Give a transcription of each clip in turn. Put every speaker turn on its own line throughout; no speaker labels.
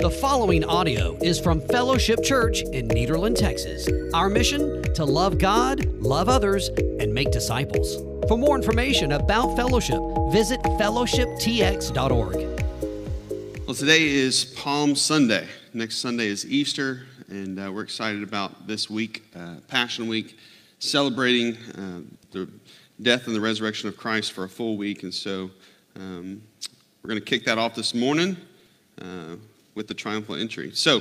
The following audio is from Fellowship Church in Nederland, Texas. Our mission to love God, love others, and make disciples. For more information about Fellowship, visit fellowshiptx.org.
Well, today is Palm Sunday. Next Sunday is Easter, and uh, we're excited about this week, uh, Passion Week, celebrating uh, the death and the resurrection of Christ for a full week. And so um, we're going to kick that off this morning uh, with the triumphal entry. So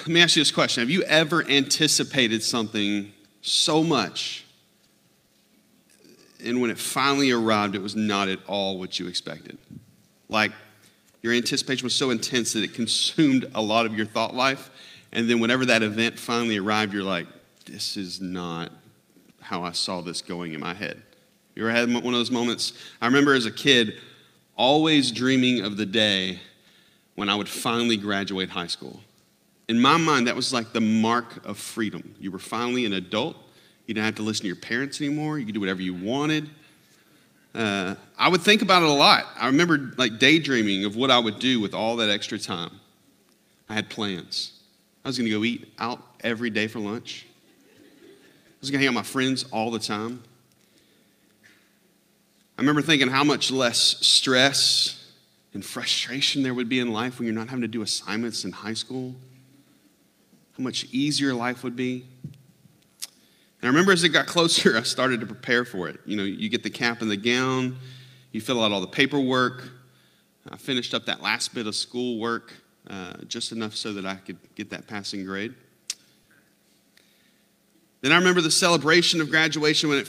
let me ask you this question Have you ever anticipated something so much, and when it finally arrived, it was not at all what you expected? Like, your anticipation was so intense that it consumed a lot of your thought life. And then, whenever that event finally arrived, you're like, this is not how I saw this going in my head. You ever had one of those moments? I remember as a kid always dreaming of the day when I would finally graduate high school. In my mind, that was like the mark of freedom. You were finally an adult. You didn't have to listen to your parents anymore. You could do whatever you wanted. Uh, I would think about it a lot. I remember like daydreaming of what I would do with all that extra time. I had plans. I was going to go eat out every day for lunch. I was going to hang out with my friends all the time. I remember thinking how much less stress and frustration there would be in life when you're not having to do assignments in high school. How much easier life would be. And I remember as it got closer, I started to prepare for it. You know, you get the cap and the gown, you fill out all the paperwork. I finished up that last bit of school work uh, just enough so that I could get that passing grade. Then I remember the celebration of graduation when it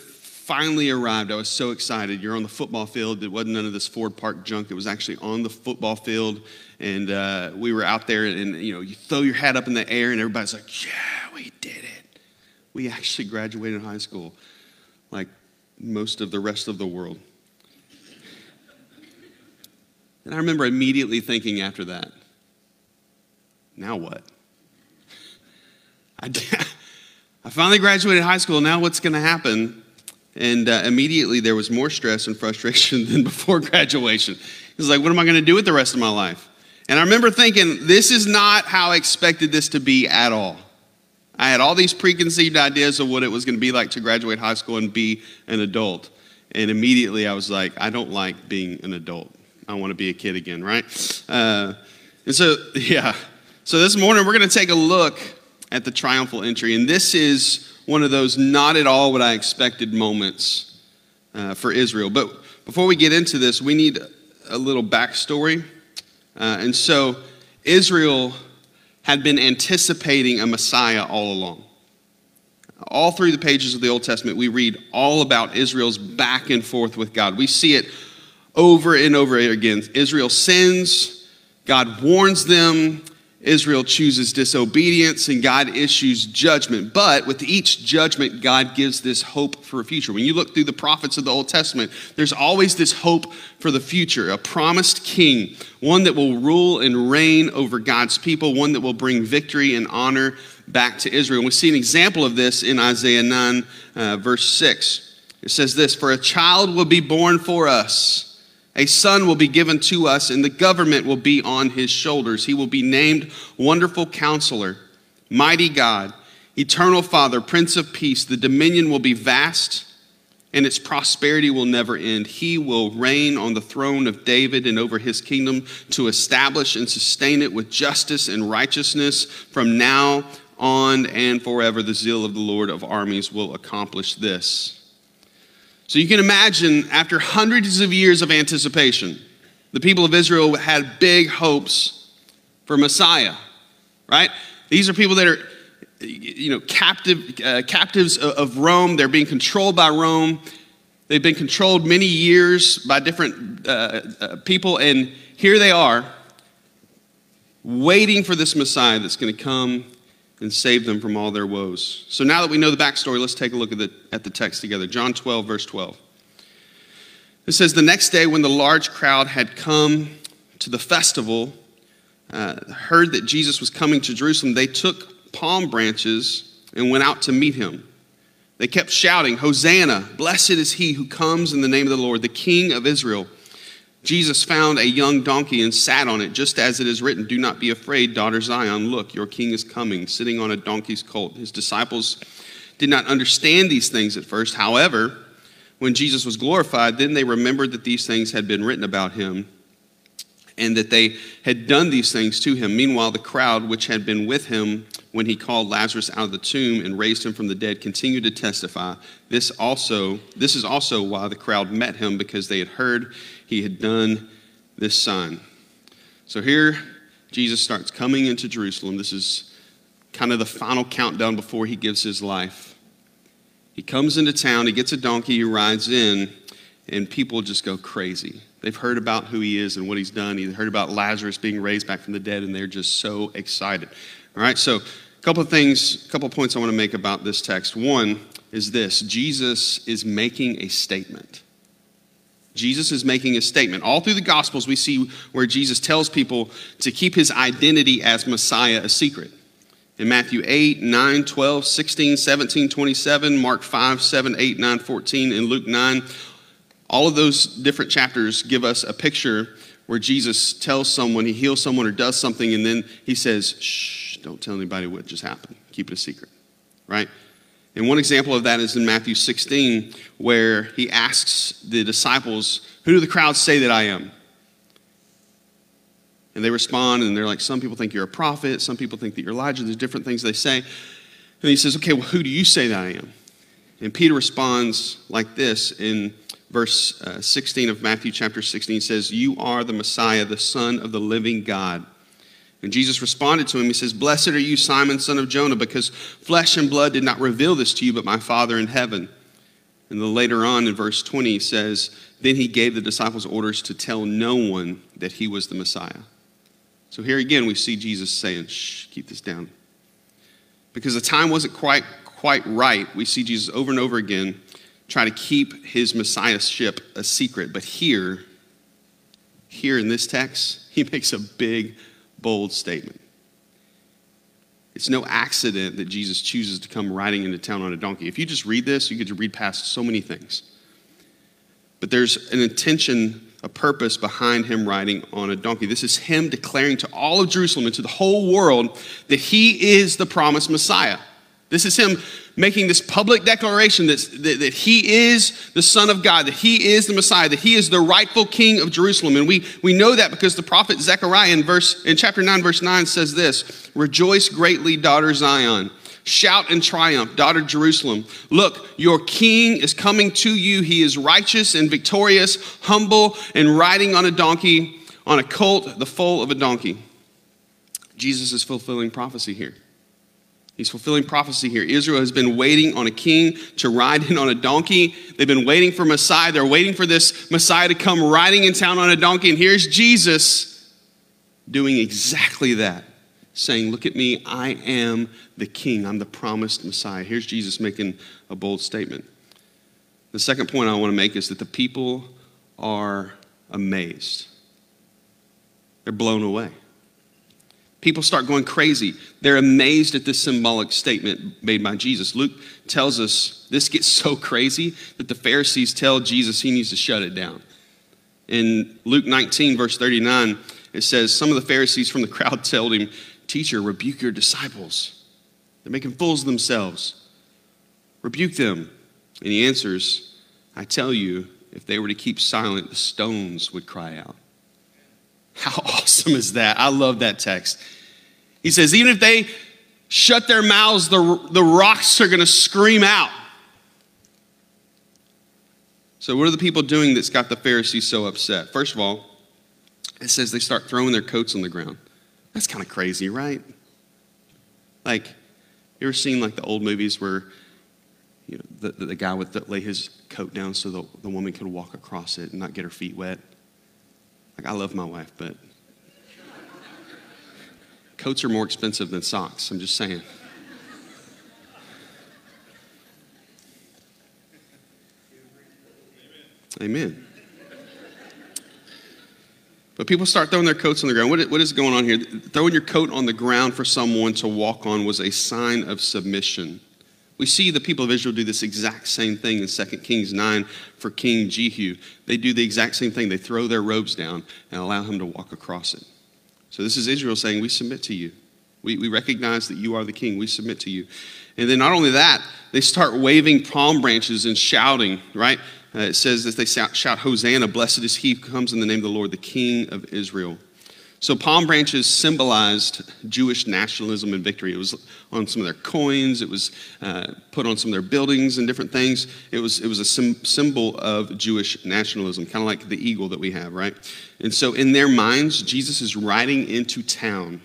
finally arrived. I was so excited. You're on the football field. It wasn't none of this Ford Park junk. It was actually on the football field. And uh, we were out there, and you know, you throw your hat up in the air, and everybody's like, yeah, we did it. We actually graduated high school, like most of the rest of the world. And I remember immediately thinking after that, now what? I, I finally graduated high school. Now what's going to happen? And uh, immediately there was more stress and frustration than before graduation. It was like, what am I going to do with the rest of my life? And I remember thinking, this is not how I expected this to be at all. I had all these preconceived ideas of what it was going to be like to graduate high school and be an adult. And immediately I was like, I don't like being an adult. I want to be a kid again, right? Uh, and so, yeah. So this morning we're going to take a look at the triumphal entry. And this is one of those not at all what I expected moments uh, for Israel. But before we get into this, we need a little backstory. Uh, and so Israel had been anticipating a Messiah all along. All through the pages of the Old Testament, we read all about Israel's back and forth with God. We see it over and over again. Israel sins, God warns them, Israel chooses disobedience and God issues judgment. But with each judgment, God gives this hope for a future. When you look through the prophets of the Old Testament, there's always this hope for the future a promised king, one that will rule and reign over God's people, one that will bring victory and honor back to Israel. And we see an example of this in Isaiah 9, uh, verse 6. It says this For a child will be born for us. A son will be given to us, and the government will be on his shoulders. He will be named Wonderful Counselor, Mighty God, Eternal Father, Prince of Peace. The dominion will be vast, and its prosperity will never end. He will reign on the throne of David and over his kingdom to establish and sustain it with justice and righteousness from now on and forever. The zeal of the Lord of armies will accomplish this. So you can imagine, after hundreds of years of anticipation, the people of Israel had big hopes for Messiah, right? These are people that are, you know, captive, uh, captives of Rome. They're being controlled by Rome. They've been controlled many years by different uh, uh, people, and here they are, waiting for this Messiah that's going to come and save them from all their woes. So now that we know the backstory, let's take a look at the, at the text together. John 12, verse 12. It says, The next day, when the large crowd had come to the festival, uh, heard that Jesus was coming to Jerusalem, they took palm branches and went out to meet him. They kept shouting, Hosanna! Blessed is he who comes in the name of the Lord, the King of Israel. Jesus found a young donkey and sat on it, just as it is written Do not be afraid, daughter Zion. Look, your king is coming, sitting on a donkey's colt. His disciples did not understand these things at first. However, when Jesus was glorified, then they remembered that these things had been written about him and that they had done these things to him. Meanwhile, the crowd, which had been with him when he called Lazarus out of the tomb and raised him from the dead, continued to testify. This also, this is also why the crowd met him because they had heard he had done this sign. So here Jesus starts coming into Jerusalem. This is kind of the final countdown before he gives his life. He comes into town, he gets a donkey, he rides in, and people just go crazy. They've heard about who he is and what he's done. They've heard about Lazarus being raised back from the dead, and they're just so excited. All right, so a couple of things, a couple of points I want to make about this text. One is this Jesus is making a statement. Jesus is making a statement. All through the Gospels, we see where Jesus tells people to keep his identity as Messiah a secret. In Matthew 8, 9, 12, 16, 17, 27, Mark 5, 7, 8, 9, 14, and Luke 9, all of those different chapters give us a picture where Jesus tells someone, he heals someone or does something, and then he says, shh, don't tell anybody what just happened. Keep it a secret, right? And one example of that is in Matthew 16, where he asks the disciples, Who do the crowds say that I am? And they respond, and they're like, Some people think you're a prophet, some people think that you're Elijah. There's different things they say. And he says, Okay, well, who do you say that I am? And Peter responds like this in verse uh, 16 of Matthew chapter 16. He says, You are the Messiah, the Son of the living God. And Jesus responded to him. He says, Blessed are you, Simon, son of Jonah, because flesh and blood did not reveal this to you, but my Father in heaven. And then later on in verse 20, he says, Then he gave the disciples orders to tell no one that he was the Messiah. So here again, we see Jesus saying, Shh, keep this down. Because the time wasn't quite, quite right, we see Jesus over and over again try to keep his messiahship a secret. But here, here in this text, he makes a big bold statement. It's no accident that Jesus chooses to come riding into town on a donkey. If you just read this, you get to read past so many things. But there's an intention, a purpose behind him riding on a donkey. This is him declaring to all of Jerusalem and to the whole world that he is the promised Messiah. This is him making this public declaration that, that, that, he is the Son of God, that he is the Messiah, that he is the rightful King of Jerusalem. And we, we know that because the prophet Zechariah in, verse, in chapter 9, verse 9 says this Rejoice greatly, daughter Zion. Shout in triumph, daughter Jerusalem. Look, your king is coming to you. He is righteous and victorious, humble, and riding on a donkey, on a colt, the foal of a donkey. Jesus is fulfilling prophecy here. He's fulfilling prophecy here. Israel has been waiting on a king to ride in on a donkey. They've been waiting for Messiah. They're waiting for this Messiah to come riding in town on a donkey. And here's Jesus doing exactly that, saying, Look at me, I am the king. I'm the promised Messiah. Here's Jesus making a bold statement. The second point I want to make is that the people are amazed, they're blown away. People start going crazy. They're amazed at this symbolic statement made by Jesus. Luke tells us this gets so crazy that the Pharisees tell Jesus he needs to shut it down. In Luke 19, verse 39, it says, Some of the Pharisees from the crowd told him, Teacher, rebuke your disciples. They're making fools of themselves. Rebuke them. And he answers, I tell you, if they were to keep silent, the stones would cry out. How awesome is that? I love that text. He says, even if they shut their mouths, the, the rocks are going to scream out. So, what are the people doing that's got the Pharisees so upset? First of all, it says they start throwing their coats on the ground. That's kind of crazy, right? Like, you ever seen like the old movies where you know, the, the, the guy would lay his coat down so the, the woman could walk across it and not get her feet wet? Like, I love my wife, but coats are more expensive than socks. I'm just saying. Amen. But people start throwing their coats on the ground. What, what is going on here? Throwing your coat on the ground for someone to walk on was a sign of submission. We see the people of Israel do this exact same thing in 2 Kings 9 for King Jehu. They do the exact same thing. They throw their robes down and allow him to walk across it. So this is Israel saying, We submit to you. We, we recognize that you are the king. We submit to you. And then not only that, they start waving palm branches and shouting, right? Uh, it says that they shout, shout, Hosanna, blessed is he who comes in the name of the Lord, the King of Israel. So palm branches symbolized Jewish nationalism and victory. It was on some of their coins. It was uh, put on some of their buildings and different things. It was, it was a sim- symbol of Jewish nationalism, kind of like the eagle that we have, right? And so in their minds, Jesus is riding into town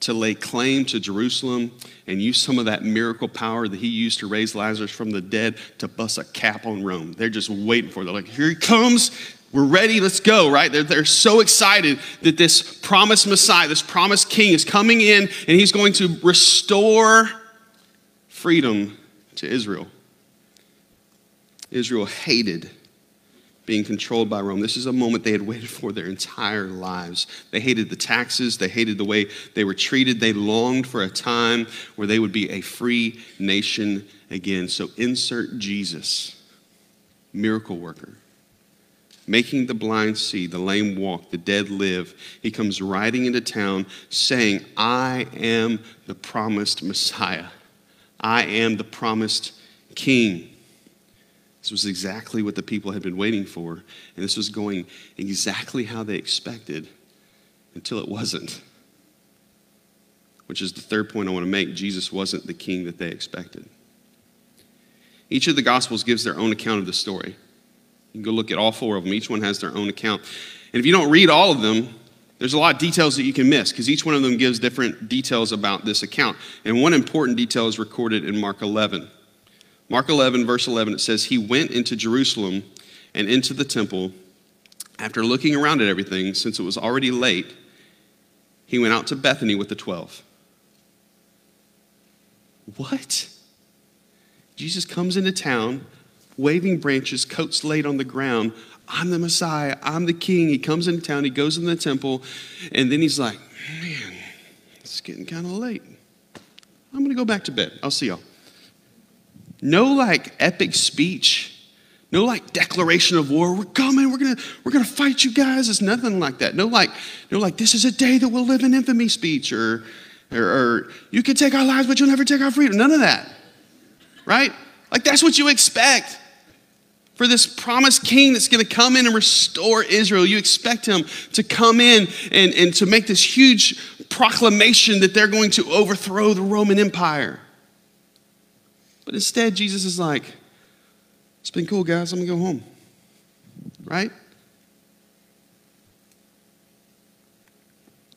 to lay claim to Jerusalem and use some of that miracle power that he used to raise Lazarus from the dead to bust a cap on Rome. They're just waiting for it. They're like, here he comes. We're ready. Let's go, right? They're, they're so excited that this promised Messiah, this promised King is coming in and he's going to restore freedom to Israel. Israel hated being controlled by Rome. This is a moment they had waited for their entire lives. They hated the taxes, they hated the way they were treated. They longed for a time where they would be a free nation again. So insert Jesus, miracle worker. Making the blind see, the lame walk, the dead live. He comes riding into town saying, I am the promised Messiah. I am the promised King. This was exactly what the people had been waiting for, and this was going exactly how they expected until it wasn't. Which is the third point I want to make Jesus wasn't the king that they expected. Each of the Gospels gives their own account of the story. You can go look at all four of them, each one has their own account. And if you don't read all of them, there's a lot of details that you can miss because each one of them gives different details about this account. And one important detail is recorded in Mark 11. Mark 11, verse 11, it says, He went into Jerusalem and into the temple. After looking around at everything, since it was already late, he went out to Bethany with the 12. What? Jesus comes into town, waving branches, coats laid on the ground. I'm the Messiah. I'm the king. He comes into town, he goes in the temple, and then he's like, man, it's getting kind of late. I'm going to go back to bed. I'll see y'all. No like epic speech. No like declaration of war. We're coming. We're gonna we're gonna fight you guys. It's nothing like that. No like no like this is a day that we'll live in infamy speech or, or or you can take our lives but you'll never take our freedom. None of that. Right? Like that's what you expect for this promised king that's going to come in and restore Israel. You expect him to come in and, and to make this huge proclamation that they're going to overthrow the Roman Empire. But instead, Jesus is like, it's been cool, guys. I'm going to go home. Right?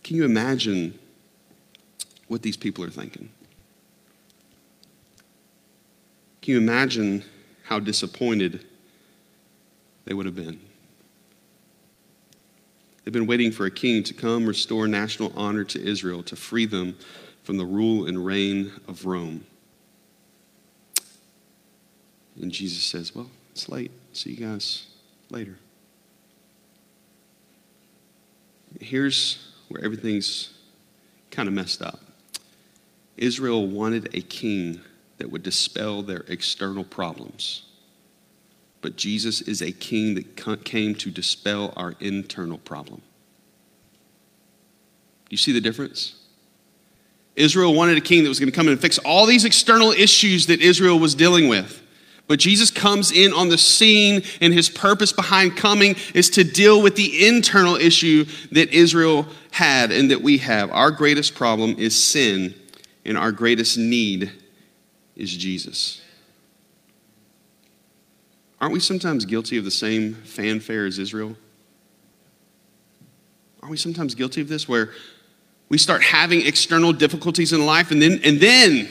Can you imagine what these people are thinking? Can you imagine how disappointed they would have been? They've been waiting for a king to come restore national honor to Israel, to free them from the rule and reign of Rome. And Jesus says, Well, it's late. See you guys later. Here's where everything's kind of messed up Israel wanted a king that would dispel their external problems. But Jesus is a king that came to dispel our internal problem. Do you see the difference? Israel wanted a king that was going to come in and fix all these external issues that Israel was dealing with. But Jesus comes in on the scene, and his purpose behind coming is to deal with the internal issue that Israel had and that we have. Our greatest problem is sin, and our greatest need is Jesus. Aren't we sometimes guilty of the same fanfare as Israel? Aren't we sometimes guilty of this where we start having external difficulties in life and then and then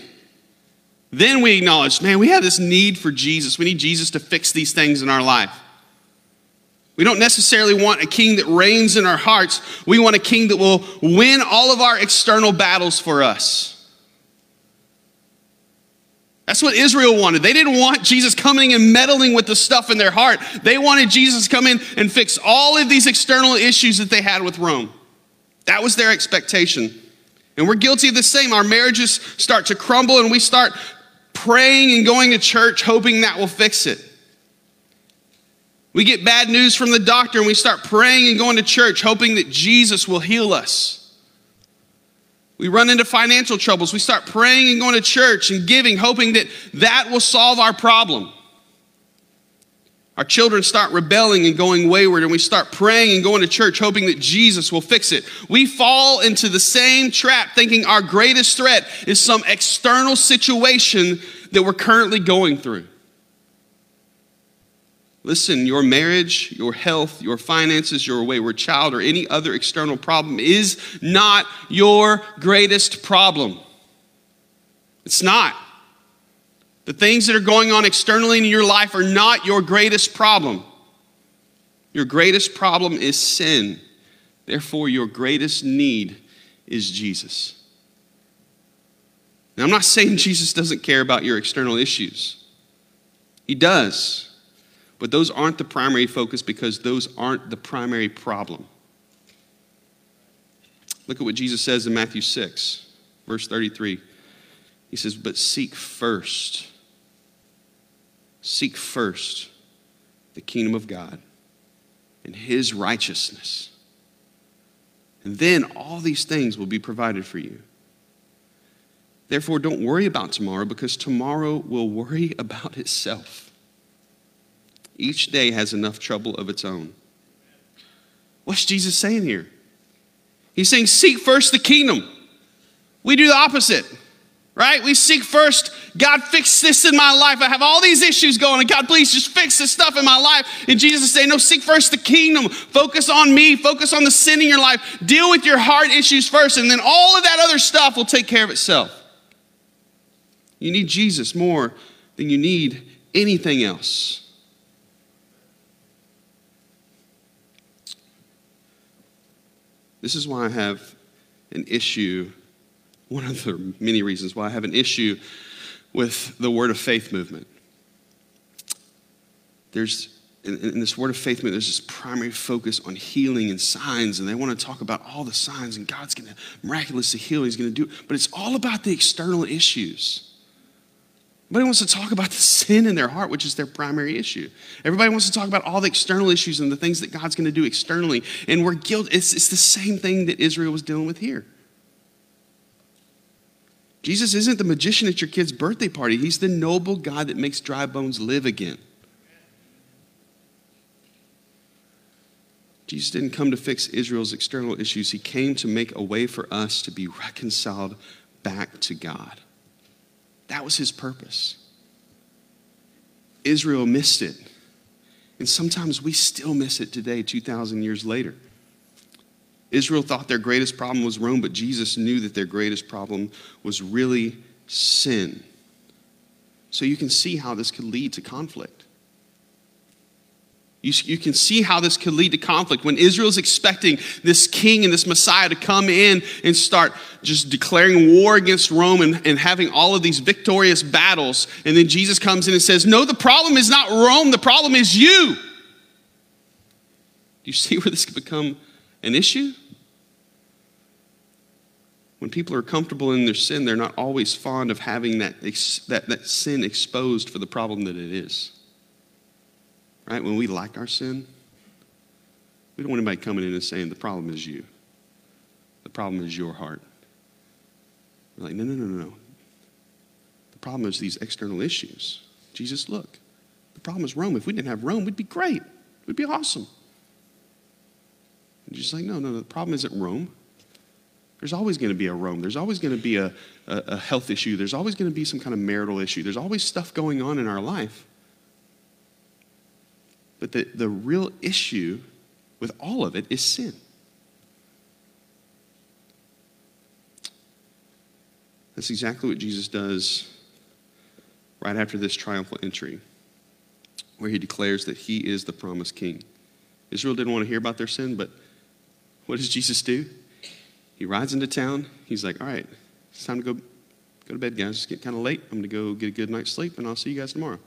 then we acknowledge, man, we have this need for Jesus. We need Jesus to fix these things in our life. We don't necessarily want a king that reigns in our hearts. We want a king that will win all of our external battles for us. That's what Israel wanted. They didn't want Jesus coming and meddling with the stuff in their heart. They wanted Jesus to come in and fix all of these external issues that they had with Rome. That was their expectation. And we're guilty of the same. Our marriages start to crumble and we start praying and going to church hoping that will fix it. We get bad news from the doctor and we start praying and going to church hoping that Jesus will heal us. We run into financial troubles. We start praying and going to church and giving, hoping that that will solve our problem. Our children start rebelling and going wayward, and we start praying and going to church, hoping that Jesus will fix it. We fall into the same trap, thinking our greatest threat is some external situation that we're currently going through. Listen, your marriage, your health, your finances, your wayward child, or any other external problem is not your greatest problem. It's not. The things that are going on externally in your life are not your greatest problem. Your greatest problem is sin. Therefore, your greatest need is Jesus. Now, I'm not saying Jesus doesn't care about your external issues, He does. But those aren't the primary focus because those aren't the primary problem. Look at what Jesus says in Matthew 6, verse 33. He says, But seek first, seek first the kingdom of God and his righteousness. And then all these things will be provided for you. Therefore, don't worry about tomorrow because tomorrow will worry about itself. Each day has enough trouble of its own. What's Jesus saying here? He's saying, Seek first the kingdom. We do the opposite, right? We seek first, God, fix this in my life. I have all these issues going, and God, please just fix this stuff in my life. And Jesus is saying, No, seek first the kingdom. Focus on me. Focus on the sin in your life. Deal with your heart issues first, and then all of that other stuff will take care of itself. You need Jesus more than you need anything else. This is why I have an issue, one of the many reasons why I have an issue with the Word of Faith movement. There's, in, in this Word of Faith movement, there's this primary focus on healing and signs, and they want to talk about all the signs, and God's going to miraculously heal, He's going to do it. But it's all about the external issues. Everybody wants to talk about the sin in their heart, which is their primary issue. Everybody wants to talk about all the external issues and the things that God's going to do externally. And we're guilty. It's, it's the same thing that Israel was dealing with here. Jesus isn't the magician at your kid's birthday party, He's the noble God that makes dry bones live again. Jesus didn't come to fix Israel's external issues, He came to make a way for us to be reconciled back to God. That was his purpose. Israel missed it. And sometimes we still miss it today, 2,000 years later. Israel thought their greatest problem was Rome, but Jesus knew that their greatest problem was really sin. So you can see how this could lead to conflict. You, you can see how this could lead to conflict. When Israel's expecting this king and this Messiah to come in and start just declaring war against Rome and, and having all of these victorious battles, and then Jesus comes in and says, No, the problem is not Rome, the problem is you. Do you see where this could become an issue? When people are comfortable in their sin, they're not always fond of having that, that, that sin exposed for the problem that it is right? When we like our sin, we don't want anybody coming in and saying, the problem is you. The problem is your heart. We're like, no, no, no, no, no. The problem is these external issues. Jesus, look, the problem is Rome. If we didn't have Rome, we'd be great. We'd be awesome. And Jesus like, no, no, no, the problem isn't Rome. There's always going to be a Rome. There's always going to be a, a, a health issue. There's always going to be some kind of marital issue. There's always stuff going on in our life. But the, the real issue with all of it is sin. That's exactly what Jesus does right after this triumphal entry, where he declares that he is the promised king. Israel didn't want to hear about their sin, but what does Jesus do? He rides into town. He's like, all right, it's time to go, go to bed, guys. It's getting kind of late. I'm going to go get a good night's sleep, and I'll see you guys tomorrow. And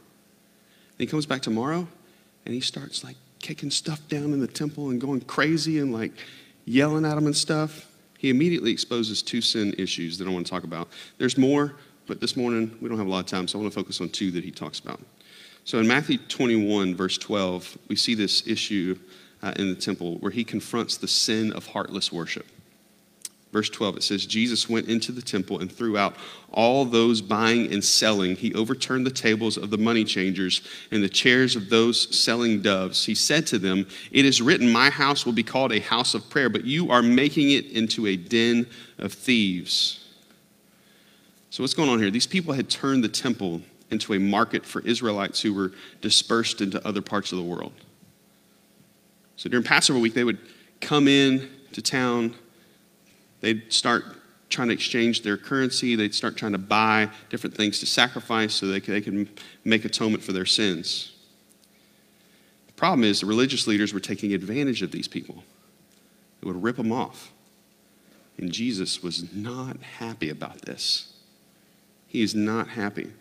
he comes back tomorrow, and he starts like kicking stuff down in the temple and going crazy and like yelling at them and stuff, he immediately exposes two sin issues that I want to talk about. There's more, but this morning we don't have a lot of time, so I want to focus on two that he talks about. So in Matthew 21, verse 12, we see this issue uh, in the temple where he confronts the sin of heartless worship. Verse 12, it says, Jesus went into the temple and threw out all those buying and selling. He overturned the tables of the money changers and the chairs of those selling doves. He said to them, It is written, My house will be called a house of prayer, but you are making it into a den of thieves. So, what's going on here? These people had turned the temple into a market for Israelites who were dispersed into other parts of the world. So, during Passover week, they would come in to town They'd start trying to exchange their currency. They'd start trying to buy different things to sacrifice so they could, they could make atonement for their sins. The problem is the religious leaders were taking advantage of these people. They would rip them off. And Jesus was not happy about this. He is not happy.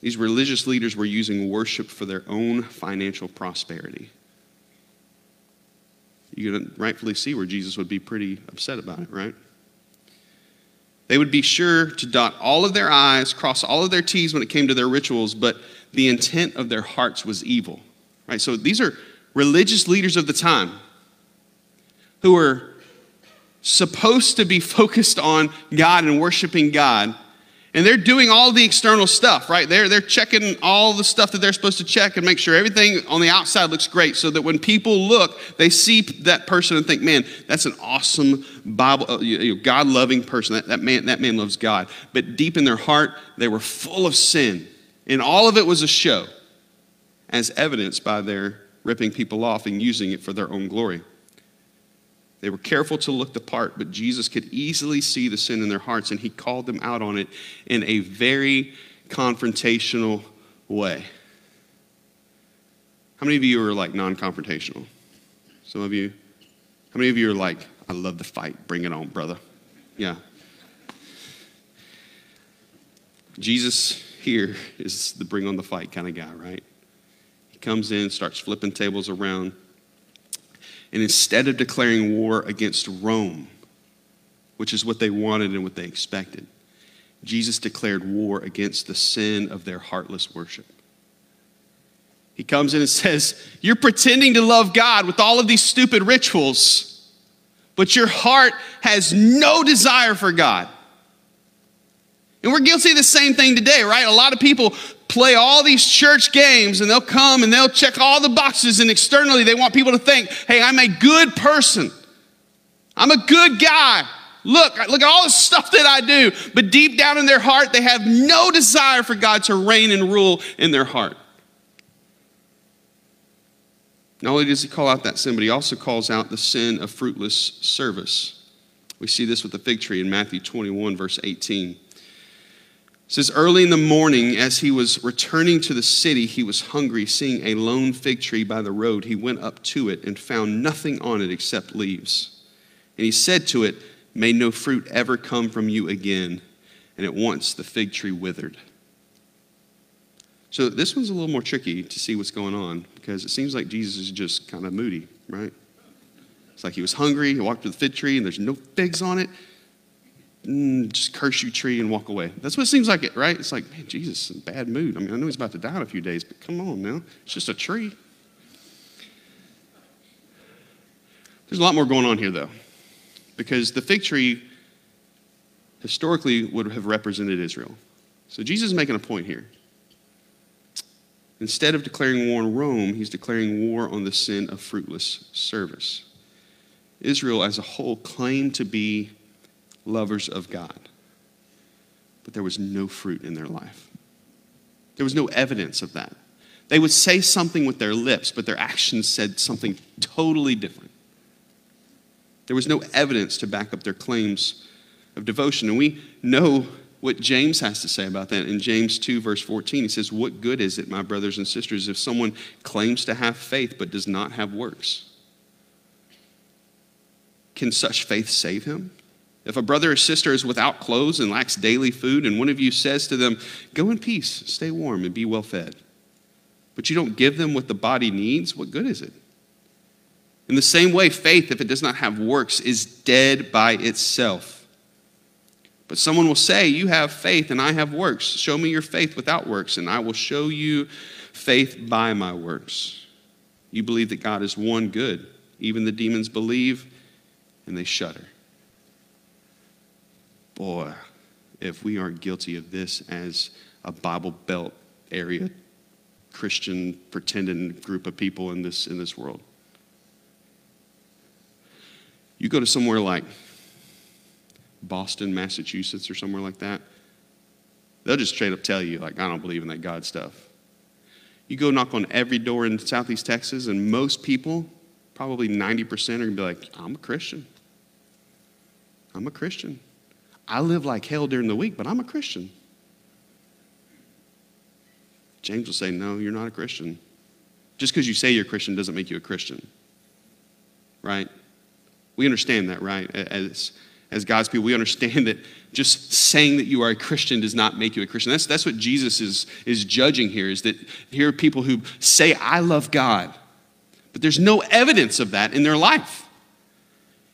These religious leaders were using worship for their own financial prosperity you can rightfully see where Jesus would be pretty upset about it, right? They would be sure to dot all of their I's, cross all of their T's when it came to their rituals, but the intent of their hearts was evil, right? So these are religious leaders of the time who were supposed to be focused on God and worshiping God and they're doing all the external stuff, right? They're, they're checking all the stuff that they're supposed to check and make sure everything on the outside looks great so that when people look, they see that person and think, man, that's an awesome Bible, uh, God loving person. That, that, man, that man loves God. But deep in their heart, they were full of sin. And all of it was a show, as evidenced by their ripping people off and using it for their own glory. They were careful to look the part, but Jesus could easily see the sin in their hearts, and he called them out on it in a very confrontational way. How many of you are like non confrontational? Some of you? How many of you are like, I love the fight, bring it on, brother? Yeah. Jesus here is the bring on the fight kind of guy, right? He comes in, starts flipping tables around and instead of declaring war against Rome, which is what they wanted and what they expected, Jesus declared war against the sin of their heartless worship. He comes in and says, You're pretending to love God with all of these stupid rituals, but your heart has no desire for God. And we're guilty of the same thing today, right? A lot of people play all these church games and they'll come and they'll check all the boxes and externally they want people to think, hey, I'm a good person. I'm a good guy. Look, look at all the stuff that I do. But deep down in their heart, they have no desire for God to reign and rule in their heart. Not only does he call out that sin, but he also calls out the sin of fruitless service. We see this with the fig tree in Matthew 21, verse 18. It says, Early in the morning, as he was returning to the city, he was hungry. Seeing a lone fig tree by the road, he went up to it and found nothing on it except leaves. And he said to it, May no fruit ever come from you again. And at once the fig tree withered. So this one's a little more tricky to see what's going on because it seems like Jesus is just kind of moody, right? It's like he was hungry, he walked to the fig tree, and there's no figs on it mm, just curse you, tree, and walk away. That's what it seems like, it, right? It's like, man, Jesus in bad mood. I mean, I know he's about to die in a few days, but come on now. It's just a tree. There's a lot more going on here, though, because the fig tree historically would have represented Israel. So Jesus is making a point here. Instead of declaring war on Rome, he's declaring war on the sin of fruitless service. Israel as a whole claimed to be lovers of God. But there was no fruit in their life. There was no evidence of that. They would say something with their lips, but their actions said something totally different. There was no evidence to back up their claims of devotion. And we know what James has to say about that. In James 2, verse 14, he says, What good is it, my brothers and sisters, if someone claims to have faith but does not have works? Can such faith save him? If a brother or sister is without clothes and lacks daily food, and one of you says to them, Go in peace, stay warm, and be well fed, but you don't give them what the body needs, what good is it? In the same way, faith, if it does not have works, is dead by itself. But someone will say, You have faith and I have works. Show me your faith without works, and I will show you faith by my works. You believe that God is one good. Even the demons believe and they shudder. Boy, if we aren't guilty of this as a Bible Belt area Christian pretending group of people in this, in this world. You go to somewhere like Boston, Massachusetts, or somewhere like that, they'll just straight up tell you, like, I don't believe in that God stuff. You go knock on every door in Southeast Texas, and most people, probably 90%, are gonna be like, I'm a Christian. I'm a Christian. I live like hell during the week, but I'm a Christian. James will say, No, you're not a Christian. Just because you say you're a Christian doesn't make you a Christian. Right? We understand that, right? As, as God's people, we understand that just saying that you are a Christian does not make you a Christian. That's, that's what Jesus is, is judging here, is that here are people who say, I love God, but there's no evidence of that in their life.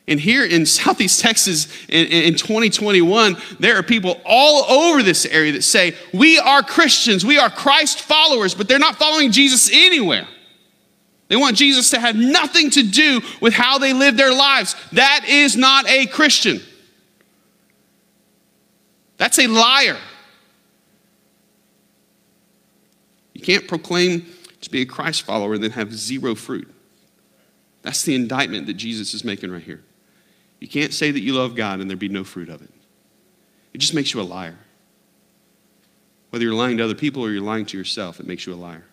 And here in Southeast Texas in, in, 2021, there are people all over this area that say, We are Christians, we are Christ followers, but they're not following Jesus anywhere. They want Jesus to have nothing to do with how they live their lives. That is not a Christian. That's a liar. You can't proclaim to be a Christ follower and then have zero fruit. That's the indictment that Jesus is making right here. You can't say that you love God and there be no fruit of it. It just makes you a liar. Whether you're lying to other people or you're lying to yourself, it makes you a liar.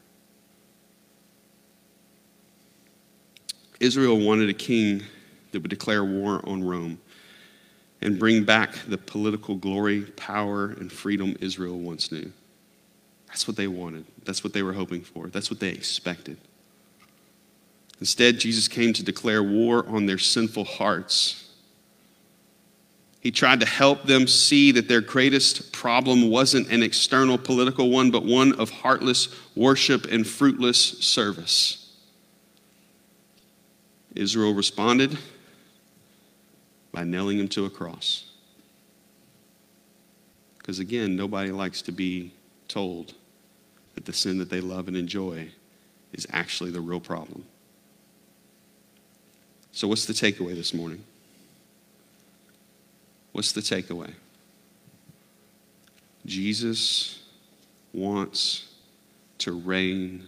Israel wanted a king that would declare war on Rome and bring back the political glory, power, and freedom Israel once knew. That's what they wanted. That's what they were hoping for. That's what they expected. Instead, Jesus came to declare war on their sinful hearts he tried to help them see that their greatest problem wasn't an external political one, but one of heartless worship and fruitless service. Israel responded by nailing him to a cross. Because again, nobody likes to be told that the sin that they love and enjoy is actually the real problem. So, what's the takeaway this morning? What's the takeaway? Jesus wants to reign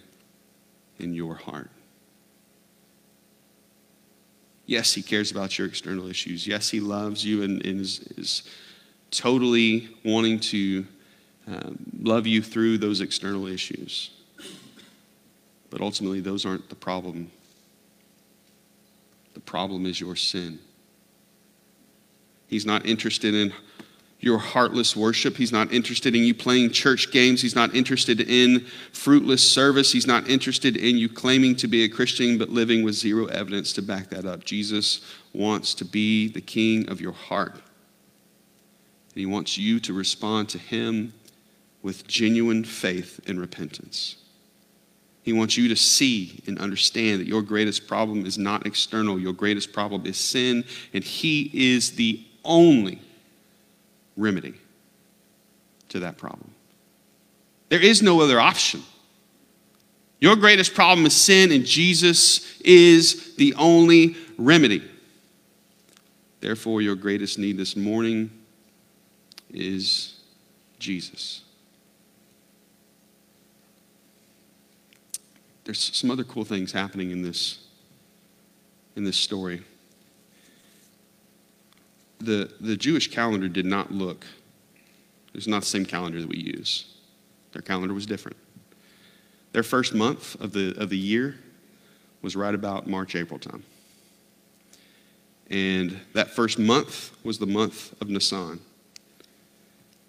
in your heart. Yes, he cares about your external issues. Yes, he loves you and, and is, is, totally wanting to um, love you through those external issues. But ultimately, those aren't the problem. The problem is your sin. He's not interested in your heartless worship. He's not interested in you playing church games. He's not interested in fruitless service. He's not interested in you claiming to be a Christian but living with zero evidence to back that up. Jesus wants to be the king of your heart. And he wants you to respond to him with genuine faith and repentance. He wants you to see and understand that your greatest problem is not external. Your greatest problem is sin, and He is the only remedy to that problem. There is no other option. Your greatest problem is sin, and Jesus is the only remedy. Therefore, your greatest need this morning is Jesus. There's some other cool things happening in this, in this story the, the Jewish calendar did not look, it was not the same calendar that we use. Their calendar was different. Their first month of the, of the year was right about March, April time. And that first month was the month of Nisan.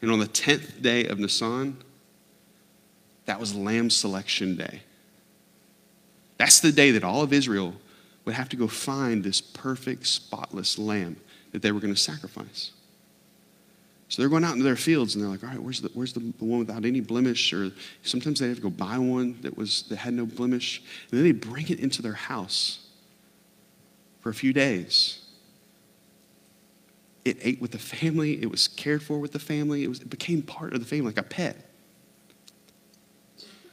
And on the 10th day of Nisan, that was Lamb Selection Day. That's the day that all of Israel would have to go find this perfect, spotless lamb that they were going to sacrifice. So they're going out into their fields and they're like, all right, where's the, where's the, one without any blemish? Or sometimes they have to go buy one that, was, that had no blemish. And then they bring it into their house for a few days. It ate with the family, it was cared for with the family, it, was, it became part of the family, like a pet.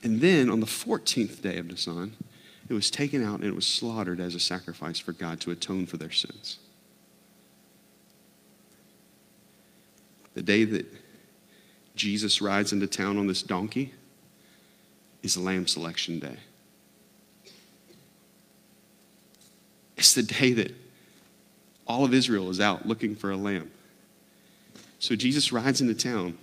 And then on the 14th day of Nisan, it was taken out and it was slaughtered as a sacrifice for God to atone for their sins. The day that Jesus rides into town on this donkey is Lamb Selection Day. It's the day that all of Israel is out looking for a lamb. So Jesus rides into town.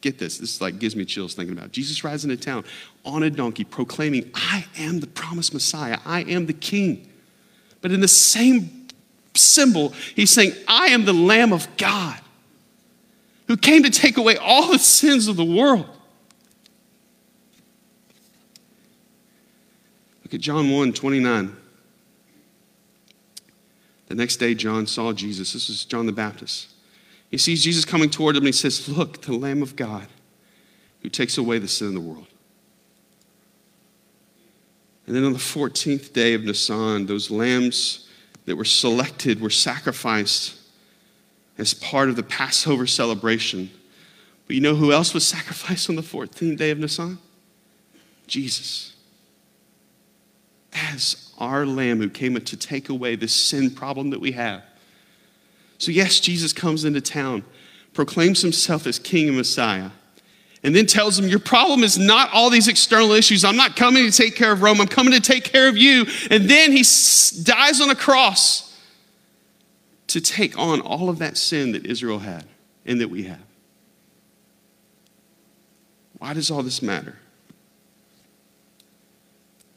Get this, this like gives me chills thinking about it. Jesus rides into town on a donkey proclaiming, I am the promised Messiah, I am the king. But in the same symbol, he's saying, I am the Lamb of God who came to take away all the sins of the world. Look at John 1 29. The next day, John saw Jesus. This is John the Baptist. He sees Jesus coming toward him and he says, Look, the Lamb of God who takes away the sin of the world. And then on the 14th day of Nisan, those lambs that were selected were sacrificed as part of the Passover celebration. But you know who else was sacrificed on the 14th day of Nisan? Jesus. As our lamb who came to take away the sin problem that we have. So, yes, Jesus comes into town, proclaims himself as King and Messiah, and then tells them, Your problem is not all these external issues. I'm not coming to take care of Rome, I'm coming to take care of you. And then he dies on a cross to take on all of that sin that Israel had and that we have. Why does all this matter?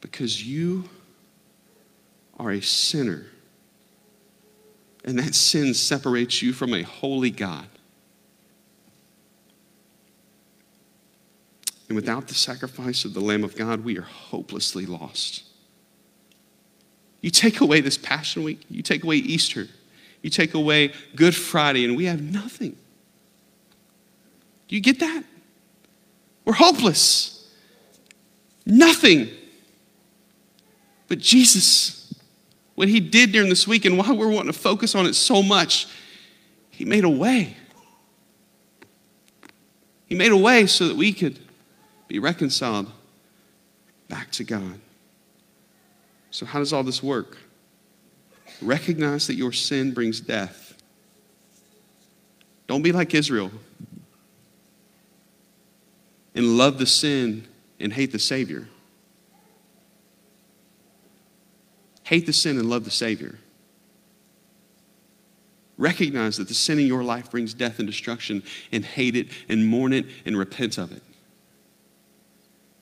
Because you are a sinner, and that sin separates you from a holy God. And without the sacrifice of the Lamb of God, we are hopelessly lost. You take away this Passion Week, you take away Easter, you take away Good Friday, and we have nothing. Do you get that? We're hopeless. Nothing. But Jesus, what he did during this week, and why we're wanting to focus on it so much, he made a way. He made a way so that we could be reconciled back to God. So, how does all this work? Recognize that your sin brings death. Don't be like Israel and love the sin and hate the Savior. Hate the sin and love the Savior. Recognize that the sin in your life brings death and destruction and hate it and mourn it and repent of it.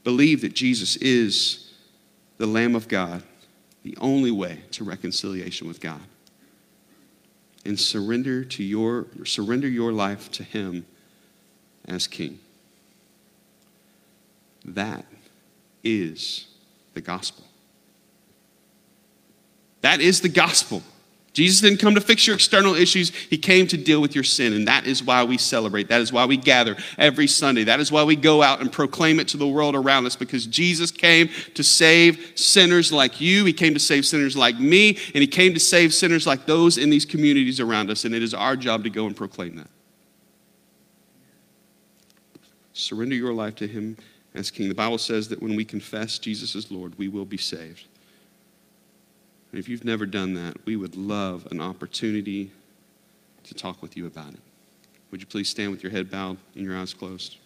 Believe that Jesus is the Lamb of God the only way to reconciliation with God. And surrender to your surrender your life to him as king. That is the gospel. That is the gospel. Jesus didn't come to fix your external issues, He came to deal with your sin. And that is why we celebrate. That is why we gather every Sunday. That is why we go out and proclaim it to the world around us because Jesus came to save sinners like you. He came to save sinners like me. And He came to save sinners like those in these communities around us. And it is our job to go and proclaim that. Surrender your life to Him as King. The Bible says that when we confess Jesus as Lord, we will be saved. And if you've never done that, we would love an opportunity to talk with you about it. Would you please stand with your head bowed and your eyes closed?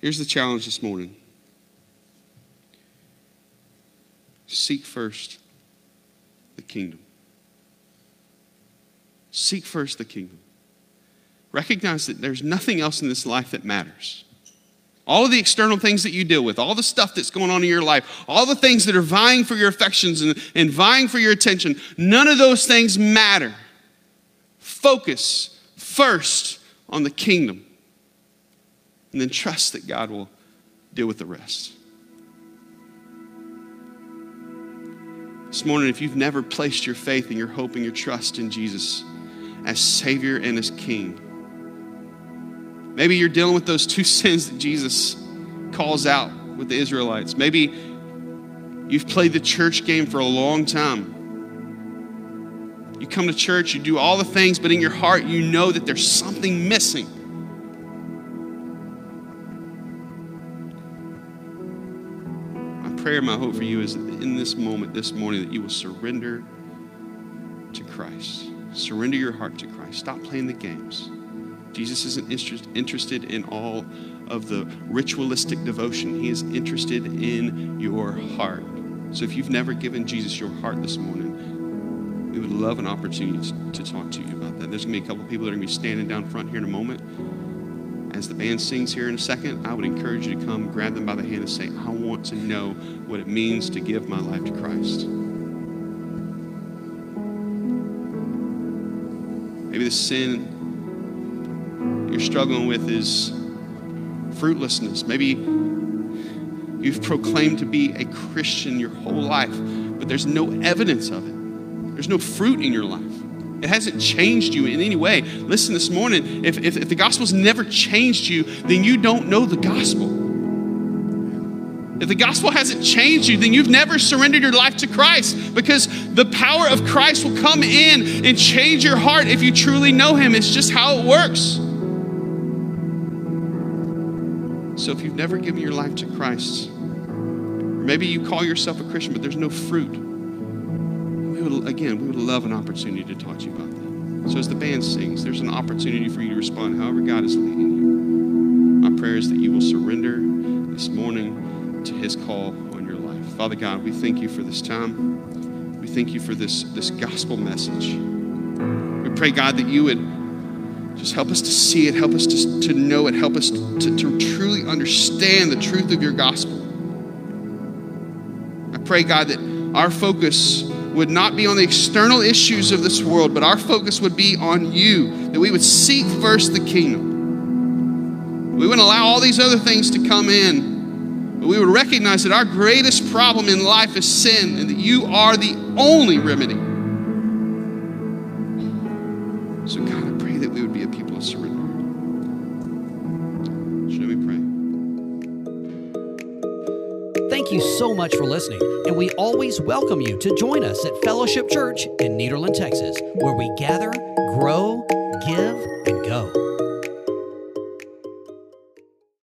Here's the challenge this morning. Seek first the kingdom. Seek first the kingdom. Recognize that there's nothing else in this life that matters. All of the external things that you deal with, all the stuff that's going on in your life, all the things that are vying for your affections and, and vying for your attention, none of those things matter. Focus first on the kingdom and then trust that God will deal with the rest. This morning, if you've never placed your faith and your hope and your trust in Jesus as Savior and as King, maybe you're dealing with those two sins that Jesus calls out with the Israelites. Maybe you've played the church game for a long time. You come to church, you do all the things, but in your heart, you know that there's something missing. Prayer, my hope for you is that in this moment, this morning, that you will surrender to Christ. Surrender your heart to Christ. Stop playing the games. Jesus isn't interested in all of the ritualistic devotion, He is interested in your heart. So if you've never given Jesus your heart this morning, we would love an opportunity to talk to you about that. There's going to be a couple people that are going to be standing down front here in a moment as the band sings here in a second, I would encourage you to come grab them by the hand and say, I want to know what it means to give my life to Christ. Maybe the sin you're struggling with is fruitlessness. Maybe you've proclaimed to be a Christian your whole life, but there's no evidence of it. There's no fruit in your life. It hasn't changed you in any way. Listen, this morning, if, if, if the gospel's never changed you, then you don't know the gospel. If the gospel hasn't changed you, then you've never surrendered your life to Christ because the power of Christ will come in and change your heart if you truly know Him. It's just how it works. So if you've never given your life to Christ, maybe you call yourself a Christian, but there's no fruit, we would, again, we would love an opportunity to talk to you about that. So as the band sings, there's an opportunity for you to respond however God is leading you. My prayer is that you will surrender this morning to his call on your life. Father God, we thank you for this time. We thank you for this, this gospel message. We pray, God, that you would just help us to see it, help us to, to know it, help us to, to truly understand the truth of your gospel. I pray, God, that our focus would not be on the external issues of this world, but our focus would be on you, that we would seek first the kingdom. We wouldn't allow all these other things to come in, but we would recognize that our greatest problem in life is sin and that you are the only remedy.
So much for listening and we always welcome you to join us at Fellowship Church in Nederland, Texas, where we gather, grow, give, and go.